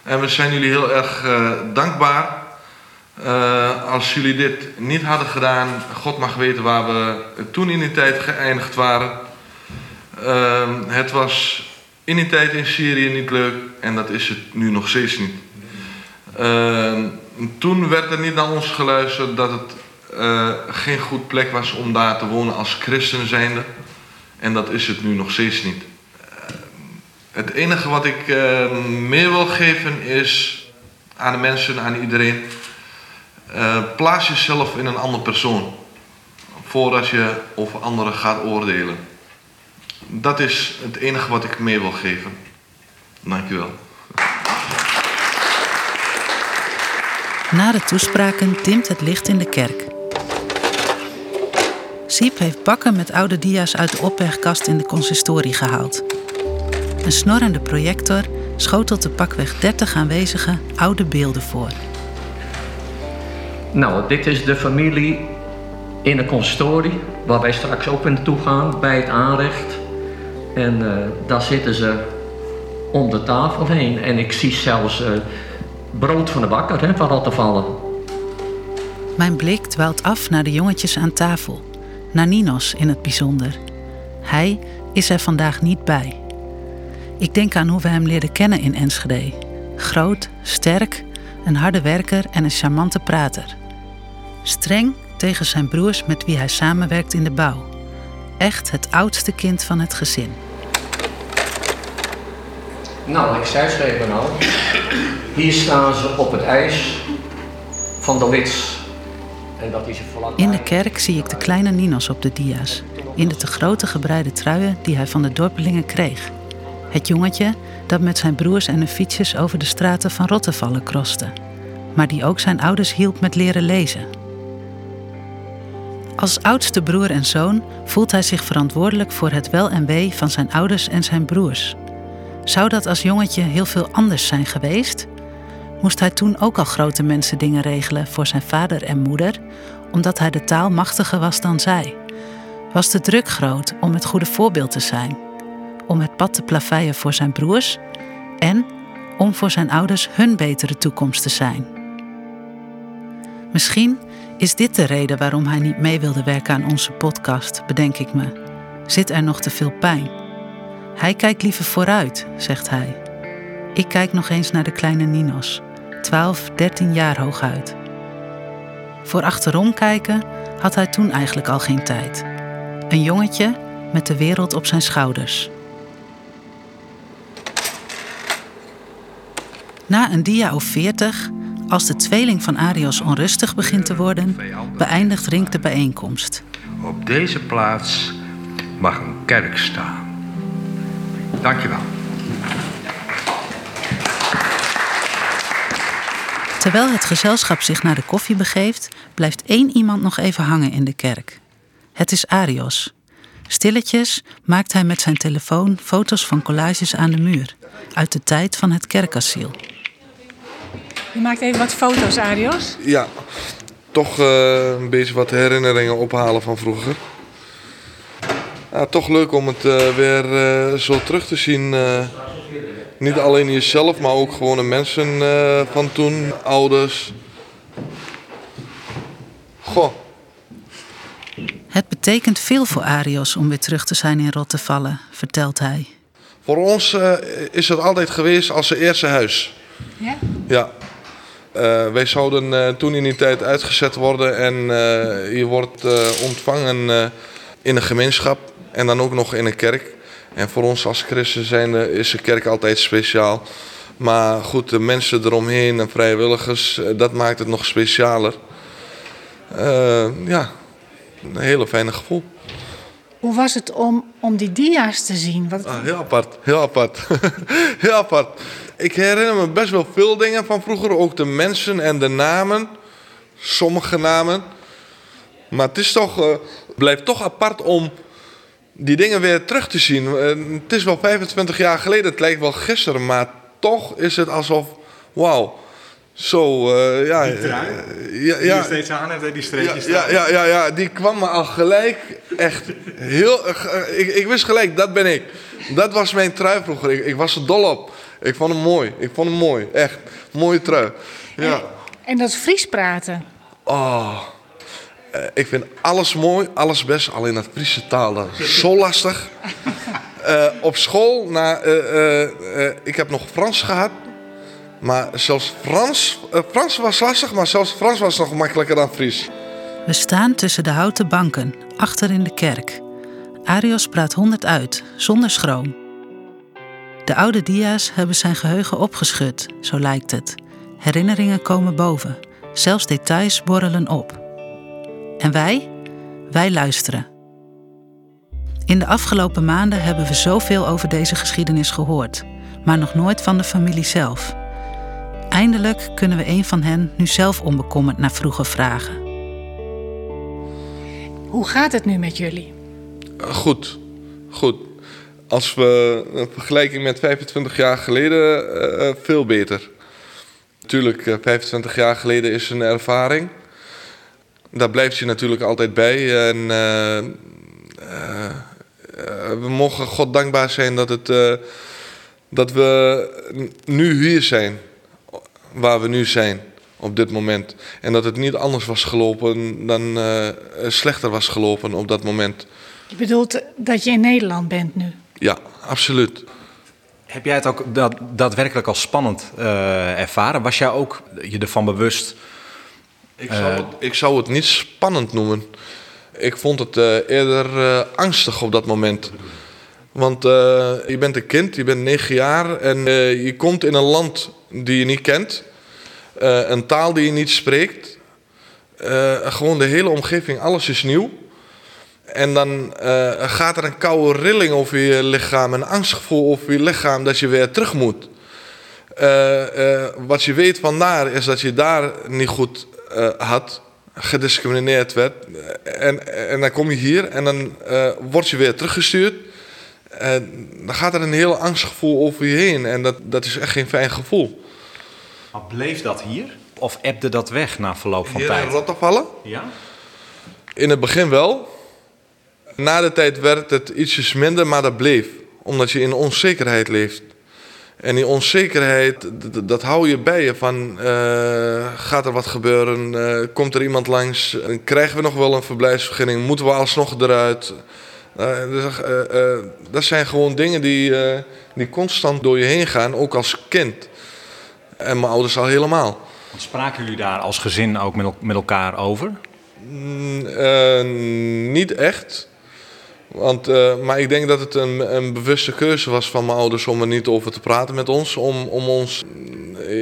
En we zijn jullie heel erg dankbaar. als jullie dit niet hadden gedaan, God mag weten waar we toen in die tijd geëindigd waren. het was in die tijd in Syrië niet leuk en dat is het nu nog steeds niet. toen werd er niet naar ons geluisterd dat het uh, geen goed plek was om daar te wonen als christen zijnde. En dat is het nu nog steeds niet. Uh, het enige wat ik uh, meer wil geven is aan de mensen, aan iedereen. plaats jezelf in een andere persoon. Voordat je over anderen gaat oordelen. Dat is het enige wat ik meer wil geven. Dankjewel.
Na de toespraken dimt het licht in de kerk. Siep heeft bakken met oude dia's uit de opbergkast in de consistorie gehaald. Een snorrende projector schotelt de pakweg 30 aanwezige oude beelden voor.
Nou, dit is de familie in de consistorie, waar wij straks ook naartoe gaan bij het aanrecht. En uh, daar zitten ze om de tafel heen. En ik zie zelfs uh, brood van de bakker hè, van te vallen.
Mijn blik dwaalt af naar de jongetjes aan tafel naar Ninos in het bijzonder. Hij is er vandaag niet bij. Ik denk aan hoe we hem leerden kennen in Enschede. Groot, sterk, een harde werker en een charmante prater. Streng tegen zijn broers met wie hij samenwerkt in de bouw. Echt het oudste kind van het gezin.
Nou, ik zei ze even al. Hier staan ze op het ijs van de Wits
in de kerk zie ik de kleine Ninos op de dia's. In de te grote gebreide truien die hij van de dorpelingen kreeg. Het jongetje dat met zijn broers en hun fietsjes over de straten van Rottevallen kroste. Maar die ook zijn ouders hielp met leren lezen. Als oudste broer en zoon voelt hij zich verantwoordelijk voor het wel en wee van zijn ouders en zijn broers. Zou dat als jongetje heel veel anders zijn geweest? Moest hij toen ook al grote mensen dingen regelen voor zijn vader en moeder, omdat hij de taal machtiger was dan zij? Was de druk groot om het goede voorbeeld te zijn? Om het pad te plaveien voor zijn broers en om voor zijn ouders hun betere toekomst te zijn? Misschien is dit de reden waarom hij niet mee wilde werken aan onze podcast, bedenk ik me. Zit er nog te veel pijn? Hij kijkt liever vooruit, zegt hij. Ik kijk nog eens naar de kleine Ninos, 12, 13 jaar hooguit. Voor achterom kijken had hij toen eigenlijk al geen tijd. Een jongetje met de wereld op zijn schouders. Na een dia of 40 als de tweeling van Arios onrustig begint te worden, beëindigt Rink de bijeenkomst.
Op deze plaats mag een kerk staan. Dankjewel.
Terwijl het gezelschap zich naar de koffie begeeft, blijft één iemand nog even hangen in de kerk. Het is Arios. Stilletjes maakt hij met zijn telefoon foto's van collages aan de muur, uit de tijd van het kerkasiel.
Je maakt even wat foto's, Arios.
Ja, toch uh, een beetje wat herinneringen ophalen van vroeger. Ja, toch leuk om het uh, weer uh, zo terug te zien. Niet alleen jezelf, maar ook gewoon de mensen van toen, ouders. Goh.
Het betekent veel voor Arios om weer terug te zijn in Rottevallen, vertelt hij.
Voor ons is het altijd geweest als zijn eerste huis.
Ja?
Ja, uh, wij zouden uh, toen in die tijd uitgezet worden en uh, je wordt ontvangen in een gemeenschap en dan ook nog in een kerk. En voor ons als christen zijn, is de kerk altijd speciaal. Maar goed, de mensen eromheen en vrijwilligers, dat maakt het nog specialer. ja, een hele fijne gevoel.
Hoe was het om, om die dia's te zien? Wat...
Ah, heel apart, heel apart. heel apart. Ik herinner me best wel veel dingen van vroeger. Ook de mensen en de namen. Sommige namen. Maar het is toch, uh, blijft toch apart om die dingen weer terug te zien. Uh, het is wel 25 jaar geleden. Het lijkt wel gisteren. Maar toch is het alsof... Wauw. Zo, uh, ja.
Die trui, ja, die je steeds aan hebt, die streepjes
ja, ja, ja, ja, die kwam me al gelijk echt heel... ik, ik wist gelijk, dat ben ik. Dat was mijn trui vroeger. Ik, ik was er dol op. Ik vond hem mooi. Ik vond hem mooi. Echt. Mooie trui. Ja.
En, en dat Fries praten.
Oh. Uh, ik vind alles mooi, alles best. Alleen dat Friese taal, dat is zo lastig. Uh, op school, na, uh, ik heb nog Frans gehad. Maar zelfs Frans, Frans was lastig, maar zelfs Frans was nog makkelijker dan Fries.
We staan tussen de houten banken, achter in de kerk. Arios praat honderd uit, zonder schroom. De oude dia's hebben zijn geheugen opgeschud, zo lijkt het. Herinneringen komen boven, zelfs details borrelen op. En wij? Wij luisteren. In de afgelopen maanden hebben we zoveel over deze geschiedenis gehoord, maar nog nooit van de familie zelf. Eindelijk kunnen we een van hen nu zelf onbekommerd naar vroeger vragen.
Hoe gaat het nu met jullie?
Goed, goed als we een vergelijking met 25 jaar geleden, uh, veel beter. Natuurlijk, uh, 25 jaar geleden is een ervaring. Daar blijft je natuurlijk altijd bij. En uh, we mogen God dankbaar zijn dat, het, dat we nu hier zijn, waar we nu zijn op dit moment. En dat het niet anders was gelopen dan slechter was gelopen op dat moment.
Je bedoelt dat je in Nederland bent nu?
Ja, absoluut.
Heb jij het ook dat, daadwerkelijk als spannend uh, ervaren? Was jij ook je ervan bewust?
Ik zou, het, ik zou het niet spannend noemen. Ik vond het uh, eerder uh, angstig op dat moment. Want je bent een kind, je bent negen jaar en je komt in een land die je niet kent. een taal die je niet spreekt. gewoon de hele omgeving, alles is nieuw. En dan gaat er een koude rilling over je lichaam, een angstgevoel over je lichaam dat je weer terug moet. Wat je weet vandaar is dat je daar niet goed had. gediscrimineerd werd. En, en dan kom je hier en dan uh, word je weer teruggestuurd. En dan gaat er een heel angstgevoel over je heen. En dat, dat is echt geen fijn gevoel.
Maar bleef dat hier? Of ebde dat weg na verloop van
hier
tijd?
in Rottervallen?
Ja.
In het begin wel. Na de tijd werd het ietsjes minder, maar dat bleef. Omdat je in onzekerheid leeft. En die onzekerheid, dat hou je bij je van, uh, gaat er wat gebeuren? Uh, komt er iemand langs? Krijgen we nog wel een verblijfsvergunning? Moeten we alsnog eruit? Uh, dus, dat zijn gewoon dingen die, die constant door je heen gaan, ook als kind. En mijn ouders al helemaal.
Want spraken jullie daar als gezin ook met, met elkaar over?
Mm, niet echt. Want, uh, maar ik denk dat het een, een, bewuste keuze was van mijn ouders om er niet over te praten met ons. Om, om ons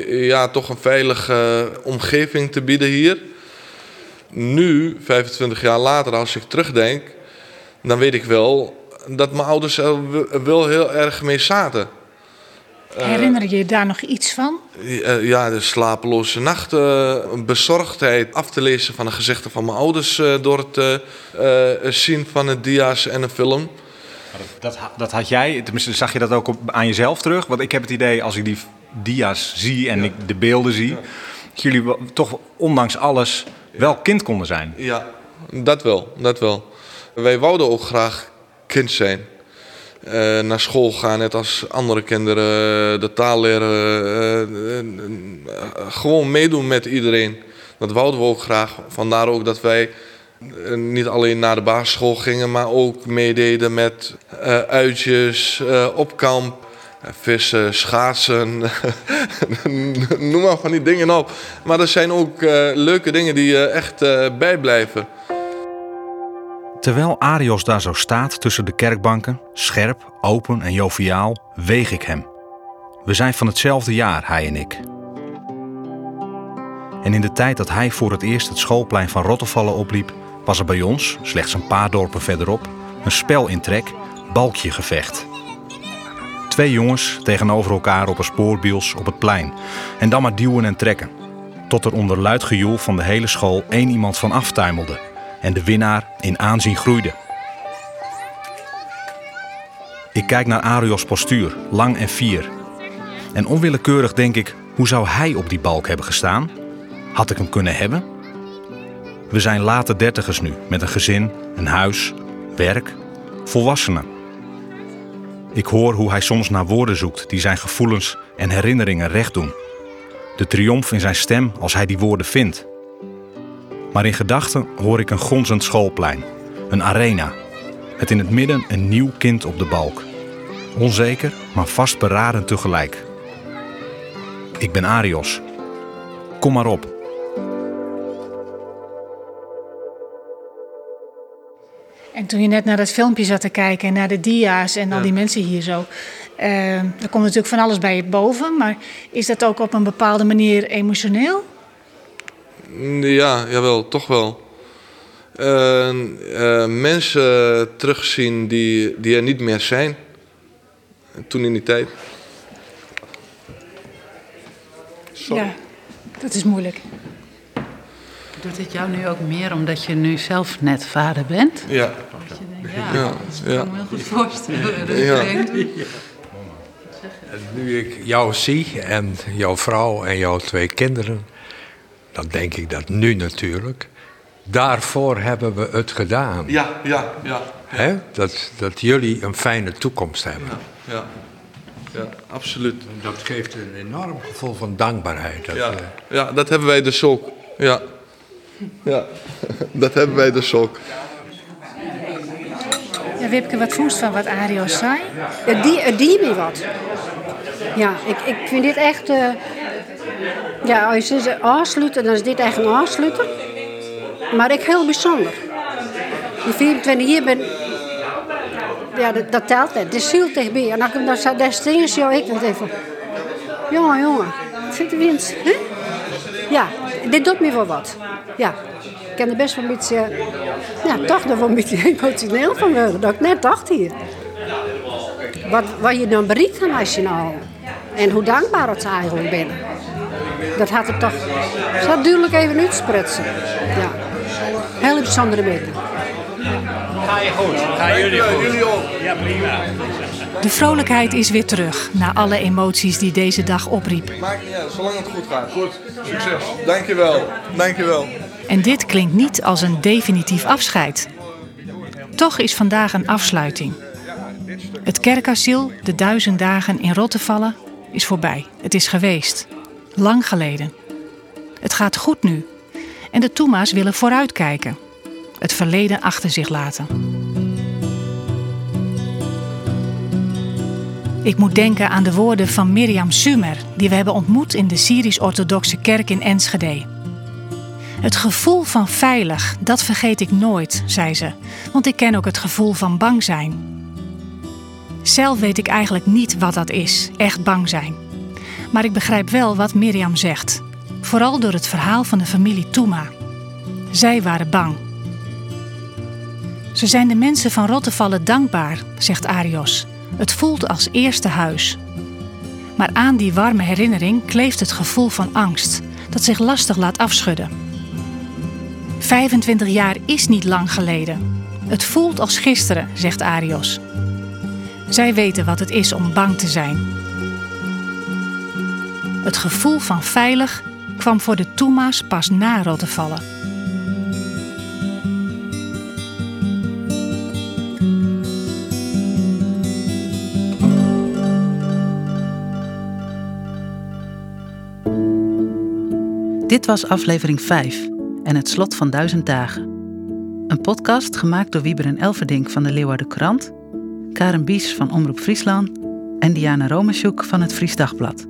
ja, toch een veilige omgeving te bieden hier. Nu, 25 jaar later, als ik terugdenk, dan weet ik wel dat mijn ouders er wel heel erg mee zaten.
Herinner je je daar nog iets van?
Ja, de slapeloze nachten, bezorgdheid, af te lezen van de gezichten van mijn ouders door het uh, zien van de dia's en een film.
Dat, dat, had jij, tenminste zag je dat ook op, aan jezelf terug? Want ik heb het idee, als ik die dia's zie en ik de beelden zie, dat jullie toch ondanks alles wel kind konden zijn.
Ja, dat wel, dat wel. Wij wouden ook graag kind zijn. Uh, naar school gaan, net als andere kinderen, de taal leren, uh, uh, gewoon meedoen met iedereen. Dat wouden we ook graag. Vandaar ook dat wij niet alleen naar de basisschool gingen, maar ook meededen met uitjes, op kamp, vissen, schaatsen, noem maar van die dingen op. Maar er zijn ook leuke dingen die echt bijblijven.
Terwijl Arios daar zo staat tussen de kerkbanken, scherp, open en joviaal, weeg ik hem. We zijn van hetzelfde jaar, hij en ik. En in de tijd dat hij voor het eerst het schoolplein van Rottevallen opliep, was er bij ons, slechts een paar dorpen verderop, een spel in trek, balkjegevecht. Twee jongens tegenover elkaar op een spoorbiels op het plein. En dan maar duwen en trekken. Tot er onder luid gejoel van de hele school één iemand van aftuimelde en de winnaar in aanzien groeide. Ik kijk naar Arios postuur, lang en fier. En onwillekeurig denk ik, hoe zou hij op die balk hebben gestaan? Had ik hem kunnen hebben? We zijn late dertigers nu, met een gezin, een huis, werk, volwassenen. Ik hoor hoe hij soms naar woorden zoekt die zijn gevoelens en herinneringen recht doen. De triomf in zijn stem als hij die woorden vindt. Maar in gedachten hoor ik een gonzend schoolplein, een arena, met in het midden een nieuw kind op de balk. Onzeker, maar vastberaden tegelijk. Ik ben Arios. Kom maar op.
En toen je net naar dat filmpje zat te kijken en naar de dia's en al die mensen hier zo. Uh, er komt natuurlijk van alles bij je boven, maar is dat ook op een bepaalde manier emotioneel?
Ja, jawel, toch wel. Uh, uh, mensen terugzien die, die er niet meer zijn. Toen in die tijd.
Sorry. Ja, dat is moeilijk.
Doet dit jou nu ook meer omdat je nu zelf net vader bent?
Ja.
Denkt, ja, ja, dat kan me heel goed voorstellen. Dat
ja. En nu ik jou zie en jouw vrouw en jouw twee kinderen, dan denk ik dat nu natuurlijk. Daarvoor hebben we het gedaan.
Ja, ja, ja.
Hè? Dat, dat jullie een fijne toekomst hebben.
Ja, ja. ja absoluut.
Dat geeft een enorm gevoel van dankbaarheid. Dat,
ja. ja, dat hebben wij dus ook. Ja, ja. dat hebben wij dus ook.
Ja, Wipke, wat voest van wat Ario zei?
Het die, het die me wat. Ja, ik, ik vind dit echt... Uh, ja, als je ze aansluiten, dan is dit echt een aansluiter. Maar ik heel bijzonder. Die 24 jaar ben... Ja, dat, telt. Het is ziel tegen mij. En ik dan zo destijds jou, ik dan denk van... Jongen, jongen. Zit winst? Hè? Ja, dit doet me wel wat. Ja. Ik kan er best wel een beetje... Ja, toch nog wel een beetje emotioneel van. Dat ik net dacht hier. Wat, wat je dan bereikt als je nou... En hoe dankbaar het eigenlijk bent. Dat had het toch... Zo duidelijk even uitsprutsen. Ja. Heel bijzondere middag.
Ga je goed? Ga jullie goed?
Jullie ook.
Ja, prima.
De vrolijkheid is weer terug na alle emoties die deze dag opriep.
Maakt niet uit, zolang het goed gaat. Goed, succes. Dankjewel. Dankjewel.
En dit klinkt niet als een definitief afscheid. Toch is vandaag een afsluiting. Het kerkasiel, de duizend dagen in Rottevallen, is voorbij. Het is geweest. Lang geleden. Het gaat goed nu. En de Toema's willen vooruitkijken. Het verleden achter zich laten. Ik moet denken aan de woorden van Mirjam Sumer, die we hebben ontmoet in de Syrisch-Orthodoxe Kerk in Enschede. Het gevoel van veilig, dat vergeet ik nooit, zei ze, want ik ken ook het gevoel van bang zijn. Zelf weet ik eigenlijk niet wat dat is, echt bang zijn. Maar ik begrijp wel wat Mirjam zegt, vooral door het verhaal van de familie Toema. Zij waren bang. Ze zijn de mensen van Rottevallen dankbaar, zegt Arios. Het voelt als eerste huis. Maar aan die warme herinnering kleeft het gevoel van angst, dat zich lastig laat afschudden. 25 jaar is niet lang geleden. Het voelt als gisteren, zegt Arios. Zij weten wat het is om bang te zijn. Het gevoel van veilig kwam voor de Toema's pas na Rottevallen.
Dit was aflevering 5 en het slot van Duizend Dagen. Een podcast gemaakt door Wieber en Elverdink van de Leeuwarden Krant, Karen Bies van Omroep Friesland en Diana Romesjoek van het Fries Dagblad.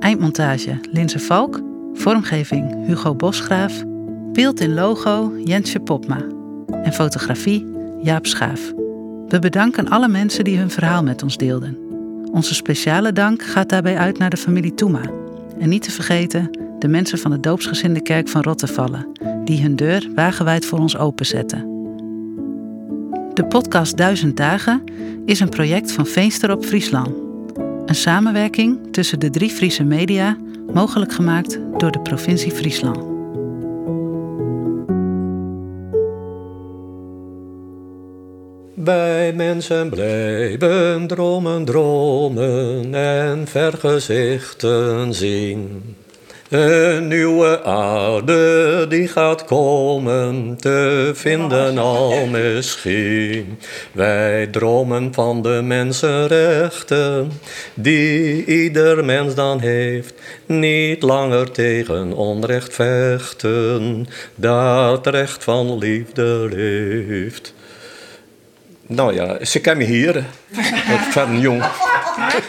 Eindmontage Linse Valk, vormgeving Hugo Bosgraaf, beeld in logo Jensje Popma en fotografie Jaap Schaaf. We bedanken alle mensen die hun verhaal met ons deelden. Onze speciale dank gaat daarbij uit naar de familie Toema. En niet te vergeten de mensen van de doopsgezinde kerk van Rottevallen, die hun deur wagenwijd voor ons openzetten. De podcast Duizend Dagen is een project van Veenster op Friesland. Een samenwerking tussen de drie Friese media, mogelijk gemaakt door de provincie Friesland.
Wij mensen blijven dromen, dromen en vergezichten zien. Een nieuwe aarde die gaat komen, te vinden al misschien. Wij dromen van de mensenrechten, die ieder mens dan heeft. Niet langer tegen onrecht vechten, dat recht van liefde leeft. Nou ja, ze kennen me hier, het van jong.
Echt.